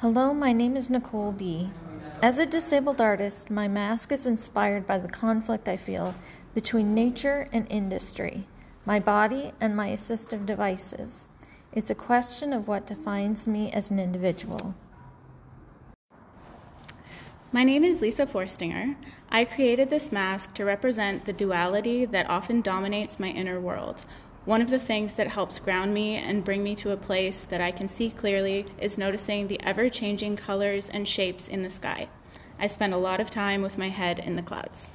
Hello, my name is Nicole B. As a disabled artist, my mask is inspired by the conflict I feel between nature and industry, my body and my assistive devices. It's a question of what defines me as an individual. My name is Lisa Forstinger. I created this mask to represent the duality that often dominates my inner world. One of the things that helps ground me and bring me to a place that I can see clearly is noticing the ever changing colors and shapes in the sky. I spend a lot of time with my head in the clouds.